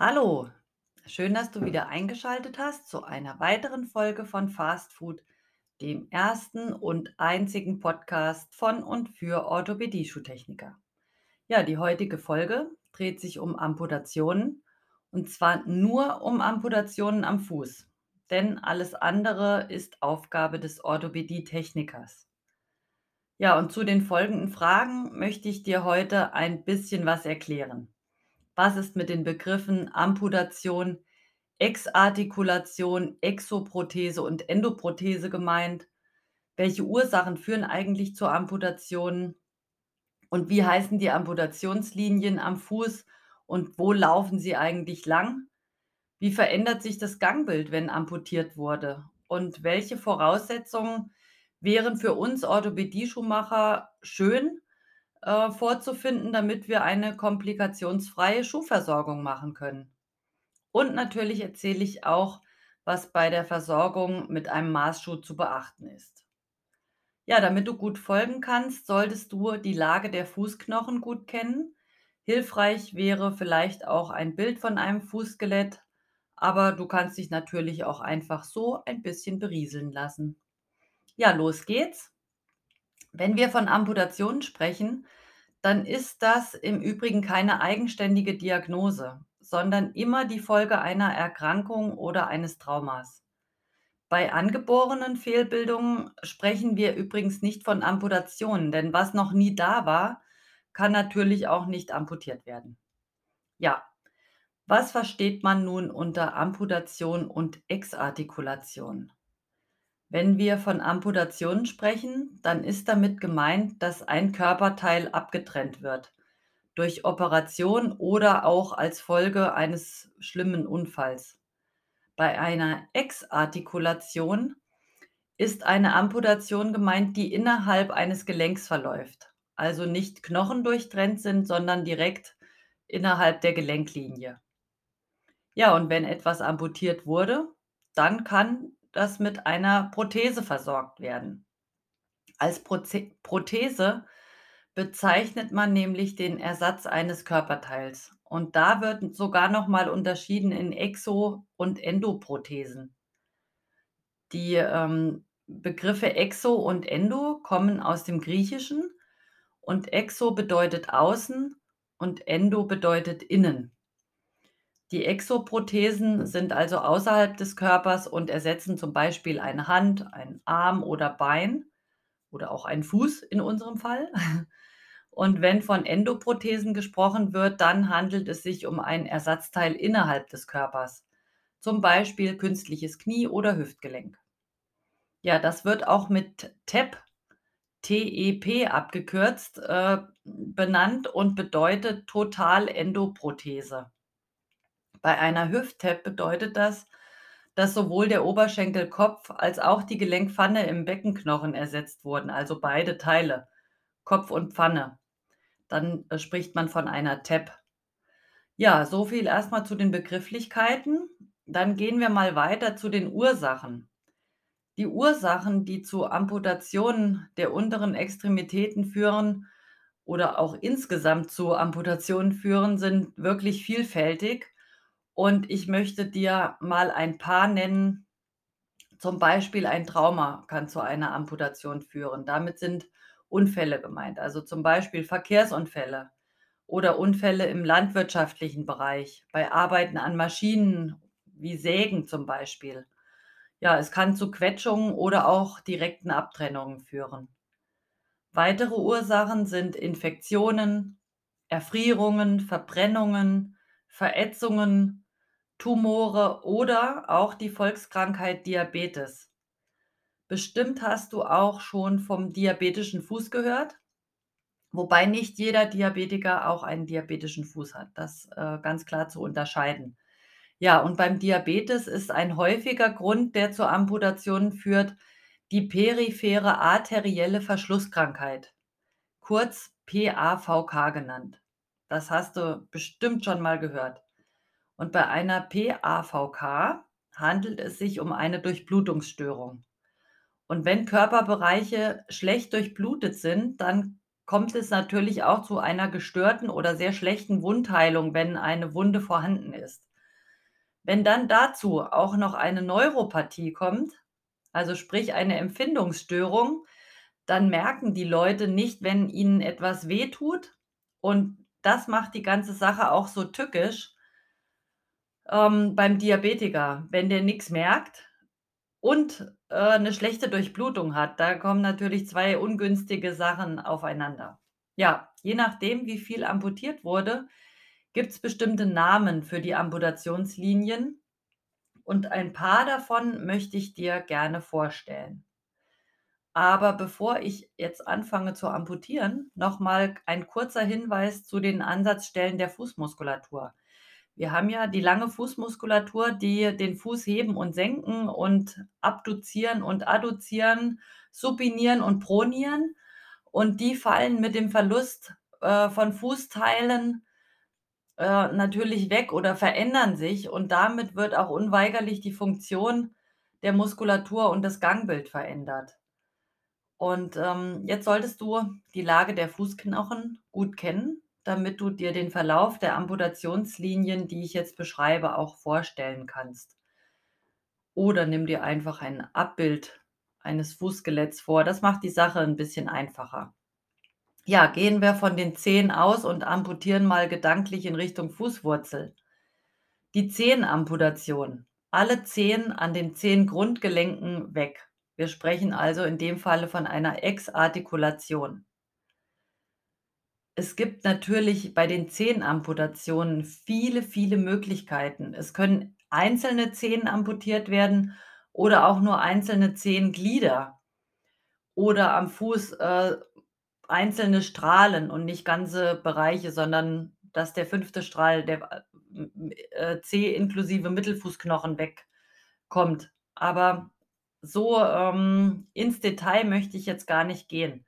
Hallo, schön, dass du wieder eingeschaltet hast zu einer weiteren Folge von Fast Food, dem ersten und einzigen Podcast von und für Orthopädie-Schuhtechniker. Ja, die heutige Folge dreht sich um Amputationen und zwar nur um Amputationen am Fuß, denn alles andere ist Aufgabe des Orthopädie-Technikers. Ja, und zu den folgenden Fragen möchte ich dir heute ein bisschen was erklären. Was ist mit den Begriffen Amputation, Exartikulation, Exoprothese und Endoprothese gemeint? Welche Ursachen führen eigentlich zur Amputation? Und wie heißen die Amputationslinien am Fuß und wo laufen sie eigentlich lang? Wie verändert sich das Gangbild, wenn amputiert wurde? Und welche Voraussetzungen wären für uns Orthopädie-Schuhmacher schön, äh, vorzufinden, damit wir eine komplikationsfreie Schuhversorgung machen können. Und natürlich erzähle ich auch, was bei der Versorgung mit einem Maßschuh zu beachten ist. Ja, damit du gut folgen kannst, solltest du die Lage der Fußknochen gut kennen. Hilfreich wäre vielleicht auch ein Bild von einem Fußskelett, aber du kannst dich natürlich auch einfach so ein bisschen berieseln lassen. Ja, los geht's. Wenn wir von Amputationen sprechen, dann ist das im Übrigen keine eigenständige Diagnose, sondern immer die Folge einer Erkrankung oder eines Traumas. Bei angeborenen Fehlbildungen sprechen wir übrigens nicht von Amputationen, denn was noch nie da war, kann natürlich auch nicht amputiert werden. Ja, was versteht man nun unter Amputation und Exartikulation? Wenn wir von Amputationen sprechen, dann ist damit gemeint, dass ein Körperteil abgetrennt wird durch Operation oder auch als Folge eines schlimmen Unfalls. Bei einer Exartikulation ist eine Amputation gemeint, die innerhalb eines Gelenks verläuft, also nicht knochendurchtrennt sind, sondern direkt innerhalb der Gelenklinie. Ja, und wenn etwas amputiert wurde, dann kann das mit einer Prothese versorgt werden. Als Prothese bezeichnet man nämlich den Ersatz eines Körperteils. Und da wird sogar noch mal unterschieden in Exo und Endoprothesen. Die, ähm, Begriffe Exo und Endo kommen aus dem Griechischen und Exo bedeutet außen und Endo bedeutet innen. Die Exoprothesen sind also außerhalb des Körpers und ersetzen zum Beispiel eine Hand, einen Arm oder Bein oder auch einen Fuß in unserem Fall. Und wenn von Endoprothesen gesprochen wird, dann handelt es sich um ein Ersatzteil innerhalb des Körpers, zum Beispiel künstliches Knie oder Hüftgelenk. Ja, das wird auch mit TEP, TEP abgekürzt, äh, benannt und bedeutet Totalendoprothese. Bei einer Hüft-TEP bedeutet das, dass sowohl der Oberschenkelkopf als auch die Gelenkpfanne im Beckenknochen ersetzt wurden, also beide Teile, Kopf und Pfanne. Dann äh, spricht man von einer TEP. Ja, so viel erstmal zu den Begrifflichkeiten. Dann gehen wir mal weiter zu den Ursachen. Die Ursachen, die zu Amputationen der unteren Extremitäten führen oder auch insgesamt zu Amputationen führen, sind wirklich vielfältig und ich möchte dir mal ein paar nennen. Zum Beispiel ein Trauma kann zu einer Amputation führen. Damit sind Unfälle gemeint, also zum Beispiel Verkehrsunfälle oder Unfälle im landwirtschaftlichen Bereich, bei Arbeiten an Maschinen wie Sägen zum Beispiel. Ja, es kann zu Quetschungen oder auch direkten Abtrennungen führen. Weitere Ursachen sind Infektionen, Erfrierungen, Verbrennungen, Verätzungen, Tumore oder auch die Volkskrankheit Diabetes. Bestimmt hast du auch schon vom diabetischen Fuß gehört, wobei nicht jeder Diabetiker auch einen diabetischen Fuß hat. Das, äh, ganz klar zu unterscheiden. Ja, und beim Diabetes ist ein häufiger Grund, der zu Amputationen führt, die periphere arterielle Verschlusskrankheit, kurz PAVK genannt. Das hast du bestimmt schon mal gehört. Und bei einer PAVK handelt es sich um eine Durchblutungsstörung. Und wenn Körperbereiche schlecht durchblutet sind, dann kommt es natürlich auch zu einer gestörten oder sehr schlechten Wundheilung, wenn eine Wunde vorhanden ist. Wenn dann dazu auch noch eine Neuropathie kommt, also sprich eine Empfindungsstörung, dann merken die Leute nicht, wenn ihnen etwas wehtut und das macht die ganze Sache auch so tückisch ähm, beim Diabetiker, wenn der nix merkt und, äh, 'ne schlechte Durchblutung hat. Da kommen natürlich 2 ungünstige Sachen aufeinander. Ja, je nachdem, wie viel amputiert wurde, gibt's bestimmte Namen für die Amputationslinien und ein paar davon möchte ich dir gerne vorstellen. Aber bevor ich jetzt anfange zu amputieren, noch mal ein kurzer Hinweis zu den Ansatzstellen der Fußmuskulatur. Wir haben ja die lange Fußmuskulatur, die den Fuß heben und senken und abduzieren und adduzieren, supinieren und pronieren. Und die fallen mit dem Verlust, äh, von Fußteilen, äh, natürlich weg oder verändern sich. Und damit wird auch unweigerlich die Funktion der Muskulatur und das Gangbild verändert. Und, ähm, jetzt solltest du die Lage der Fußknochen gut kennen, damit du dir den Verlauf der Amputationslinien, die ich jetzt beschreibe, auch vorstellen kannst. Oder nimm dir einfach ein Abbild eines Fußskeletts vor. Das macht die Sache 'n bisschen einfacher. Ja, gehen wir von den Zehen aus und amputieren mal gedanklich in Richtung Fußwurzel. Die Zehenamputation. Alle Zehen an den Zehengrundgelenken weg. Wir sprechen also in dem Falle von einer Exartikulation. Es gibt natürlich bei den Zehenamputationen viele, viele Möglichkeiten. Es können einzelne Zehen amputiert werden oder auch nur einzelne Zehenglieder oder am Fuß, äh, einzelne Strahlen und nicht ganze Bereiche, sondern dass der 5. Strahl, der m m äh, inklusive Mittelfußknochen wegkommt. Aber so, ähm, ins Detail möchte ich jetzt gar nicht gehen.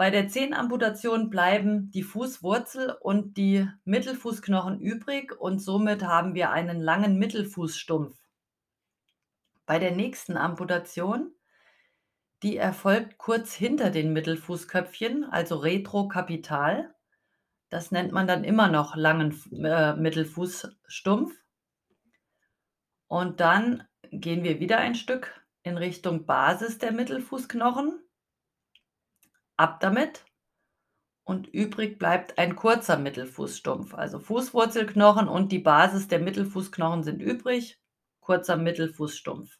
Bei der Zehenamputation bleiben die Fußwurzel und die Mittelfußknochen übrig und somit haben wir einen langen Mittelfußstumpf. Bei der nächsten Amputation, die erfolgt kurz hinter den Mittelfußköpfchen, also retrokapital. Das nennt man dann immer noch langen äh, Mittelfußstumpf. Und dann gehen wir wieder ein Stück in Richtung Basis der Mittelfußknochen. Ab damit und übrig bleibt ein kurzer Mittelfußstumpf. Also Fußwurzelknochen und die Basis der Mittelfußknochen sind übrig, kurzer Mittelfußstumpf.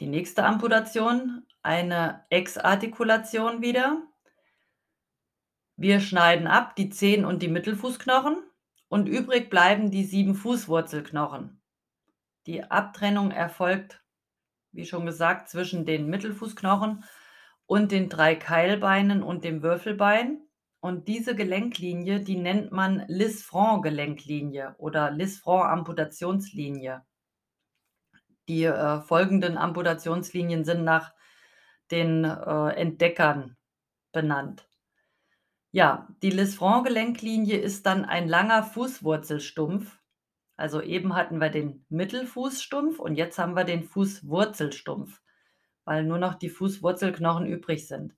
Die nächste Amputation, eine Exartikulation wieder. Wir schneiden ab die Zehen und die Mittelfußknochen und übrig bleiben die 7 Fußwurzelknochen. Die Abtrennung erfolgt, wie schon gesagt, zwischen den Mittelfußknochen und den 3 Keilbeinen und dem Würfelbein. Und diese Gelenklinie, die nennt man Lisfranc-Gelenklinie oder Lisfranc-Amputationslinie. Die, äh, folgenden Amputationslinien sind nach den, äh, Entdeckern benannt. Ja, die Lisfranc-Gelenklinie ist dann ein langer Fußwurzelstumpf. Also eben hatten wir den Mittelfußstumpf und jetzt haben wir den Fußwurzelstumpf, weil nur noch die Fußwurzelknochen übrig sind.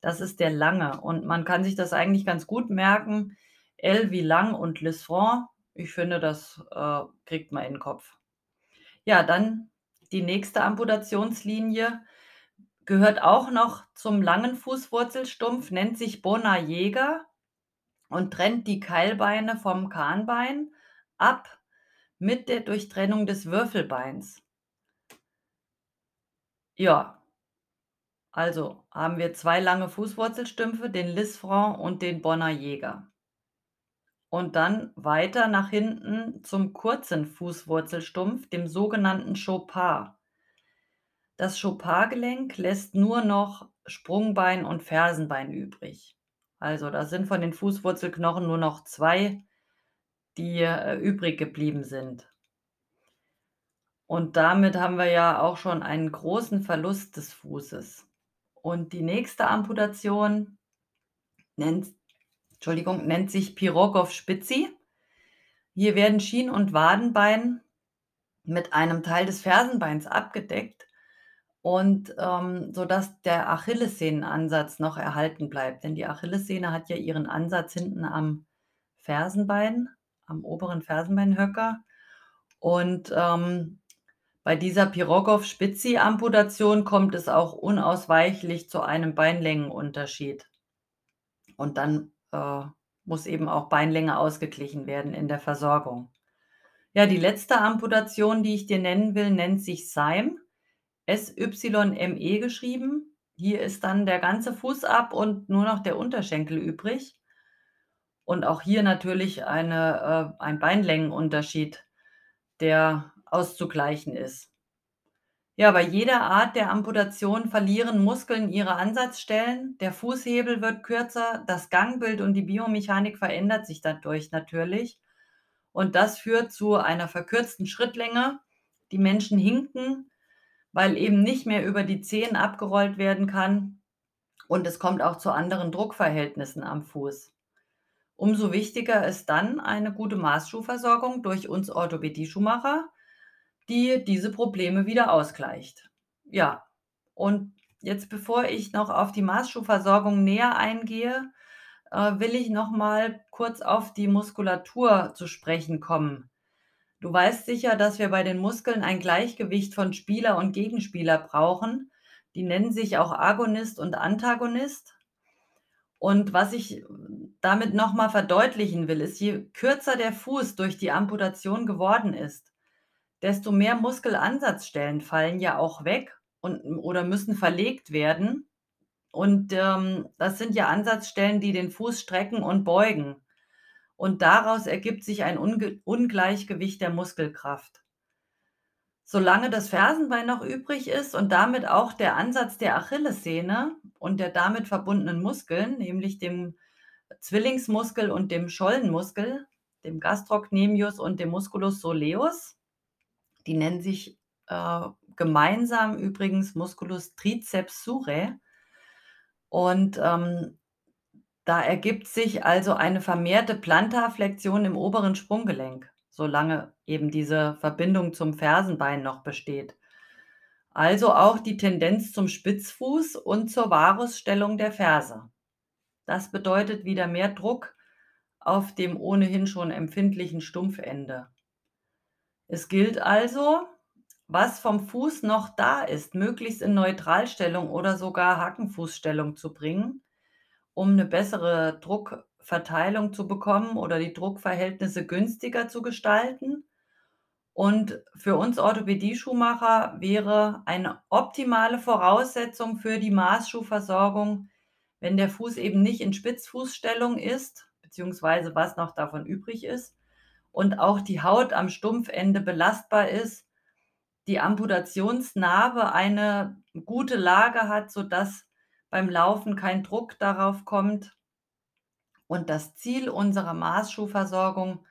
Das ist der lange und man kann sich das eigentlich ganz gut merken. L wie lang und Lisfranc. Ich finde, das, äh, kriegt man in 'n Kopf. Ja, dann die nächste Amputationslinie gehört auch noch zum langen Fußwurzelstumpf, nennt sich Bonner-Jäger und trennt die Keilbeine vom Kahnbein ab mit der Durchtrennung des Würfelbeins. Ja. Also haben wir 2 lange Fußwurzelstümpfe, den Lisfranc und den Bonner-Jäger. Und dann weiter nach hinten zum kurzen Fußwurzelstumpf, dem sogenannten Chopard. Das Chopard-Gelenk lässt nur noch Sprungbein und Fersenbein übrig. Also, da sind von den Fußwurzelknochen nur noch 2, die, äh, übrig geblieben sind. Und damit haben wir ja auch schon einen großen Verlust des Fußes. Und die nächste Amputation nennt Entschuldigung, nennt sich Pirogow-Spitzi. Hier werden Schien und Wadenbein mit einem Teil des Fersenbeins abgedeckt und, ähm, sodass der Achillessehnenansatz noch erhalten bleibt. Denn die Achillessehne hat ja ihren Ansatz hinten am Fersenbein, am oberen Fersenbeinhöcker. Und, ähm, bei dieser Pirogow-Spitzi-Amputation kommt es auch unausweichlich zu einem Beinlängenunterschied. Und dann, äh, muss eben auch Beinlänge ausgeglichen werden in der Versorgung. Ja, die letzte Amputation, die ich dir nennen will, nennt sich SYME, S-Y-M-E geschrieben. Hier ist dann der ganze Fuß ab und nur noch der Unterschenkel übrig. Und auch hier natürlich eine äh, ein Beinlängenunterschied, der auszugleichen ist. Ja, bei jeder Art der Amputation verlieren Muskeln ihre Ansatzstellen, der Fußhebel wird kürzer, das Gangbild und die Biomechanik verändert sich dadurch natürlich. Und das führt zu einer verkürzten Schrittlänge. Die Menschen hinken, weil eben nicht mehr über die Zehen abgerollt werden kann. Und es kommt auch zu anderen Druckverhältnissen am Fuß. Umso wichtiger ist dann eine gute Maßschuhversorgung durch uns Orthopädie-Schuhmacher, die diese Probleme wieder ausgleicht. Ja, und jetzt, bevor ich noch auf die Maßschuhversorgung näher eingehe, äh, will ich noch mal kurz auf die Muskulatur zu sprechen kommen. Du weißt sicher, dass wir bei den Muskeln ein Gleichgewicht von Spieler und Gegenspieler brauchen. Die nennen sich auch Agonist und Antagonist. Und was ich damit noch mal verdeutlichen will, ist, je kürzer der Fuß durch die Amputation geworden ist, desto mehr Muskelansatzstellen fallen ja auch weg und oder müssen verlegt werden. Und, ähm, das sind ja Ansatzstellen, die den Fuß strecken und beugen. Und daraus ergibt sich ein Unge Ungleichgewicht der Muskelkraft. Solange das Fersenbein noch übrig ist und damit auch der Ansatz der Achillessehne und der damit verbundenen Muskeln, nämlich dem Zwillingsmuskel und dem Schollenmuskel, dem Gastrocnemius und dem Musculus soleus, die nennen sich, äh, gemeinsam übrigens Musculus triceps surae. Und, ähm, da ergibt sich also eine vermehrte Plantarflexion im oberen Sprunggelenk, solange eben diese Verbindung zum Fersenbein noch besteht. Also auch die Tendenz zum Spitzfuß und zur Varusstellung der Ferse. Das bedeutet wieder mehr Druck auf dem ohnehin schon empfindlichen Stumpfende. Es gilt also, was vom Fuß noch da ist, möglichst in Neutralstellung oder sogar Hackenfußstellung zu bringen, um 'ne bessere Druckverteilung zu bekommen oder die Druckverhältnisse günstiger zu gestalten. Und für uns Orthopädie-Schuhmacher wäre eine optimale Voraussetzung für die Maßschuhversorgung, wenn der Fuß eben nicht in Spitzfußstellung ist, beziehungsweise was noch davon übrig ist und auch die Haut am Stumpfende belastbar ist die Amputationsnarbe eine gute Lage hat, sodass beim Laufen kein Druck darauf kommt. Und das Ziel unserer Maßschuhversorgung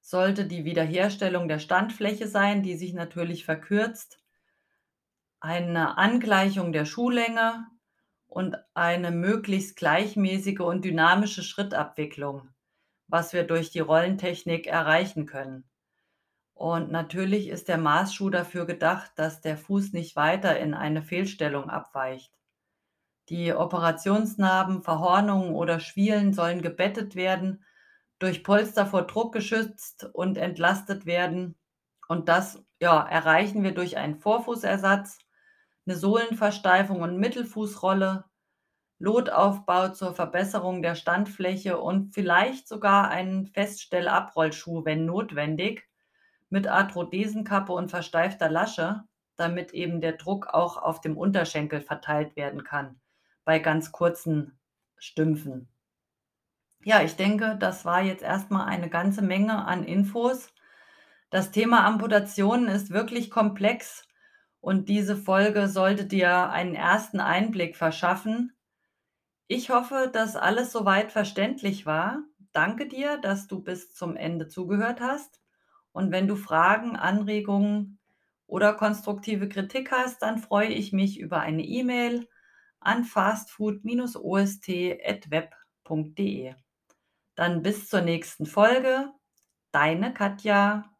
sollte die Wiederherstellung der Standfläche sein, die sich natürlich verkürzt, eine Angleichung der Schuhlänge und eine möglichst gleichmäßige und dynamische Schrittabwicklung, was wir durch die Rollentechnik erreichen können. Und natürlich ist der Maßschuh dafür gedacht, dass der Fuß nicht weiter in eine Fehlstellung abweicht. Die Operationsnarben, Verhornungen oder Schwielen sollen gebettet werden, durch Polster vor Druck geschützt und entlastet werden. Und das, ja, erreichen wir durch einen Vorfußersatz, eine Sohlenversteifung und Mittelfußrolle, Lotaufbau zur Verbesserung der Standfläche und vielleicht sogar einen Feststellabrollschuh, wenn notwendig mit Arthrodesenkappe und versteifter Lasche, damit eben der Druck auch auf dem Unterschenkel verteilt werden kann bei ganz kurzen Stümpfen. Ja, ich denke, das war jetzt erst mal eine ganze Menge an Infos. Das Thema Amputationen ist wirklich komplex und diese Folge sollte dir einen ersten Einblick verschaffen. Ich hoffe, dass alles soweit verständlich war. Danke dir, dass du bis zum Ende zugehört hast. Und wenn du Fragen, Anregungen oder konstruktive Kritik hast, dann freue ich mich über eine E-Mail an fastfood-ost@web.de. Dann bis zur nächsten Folge. Deine Katja.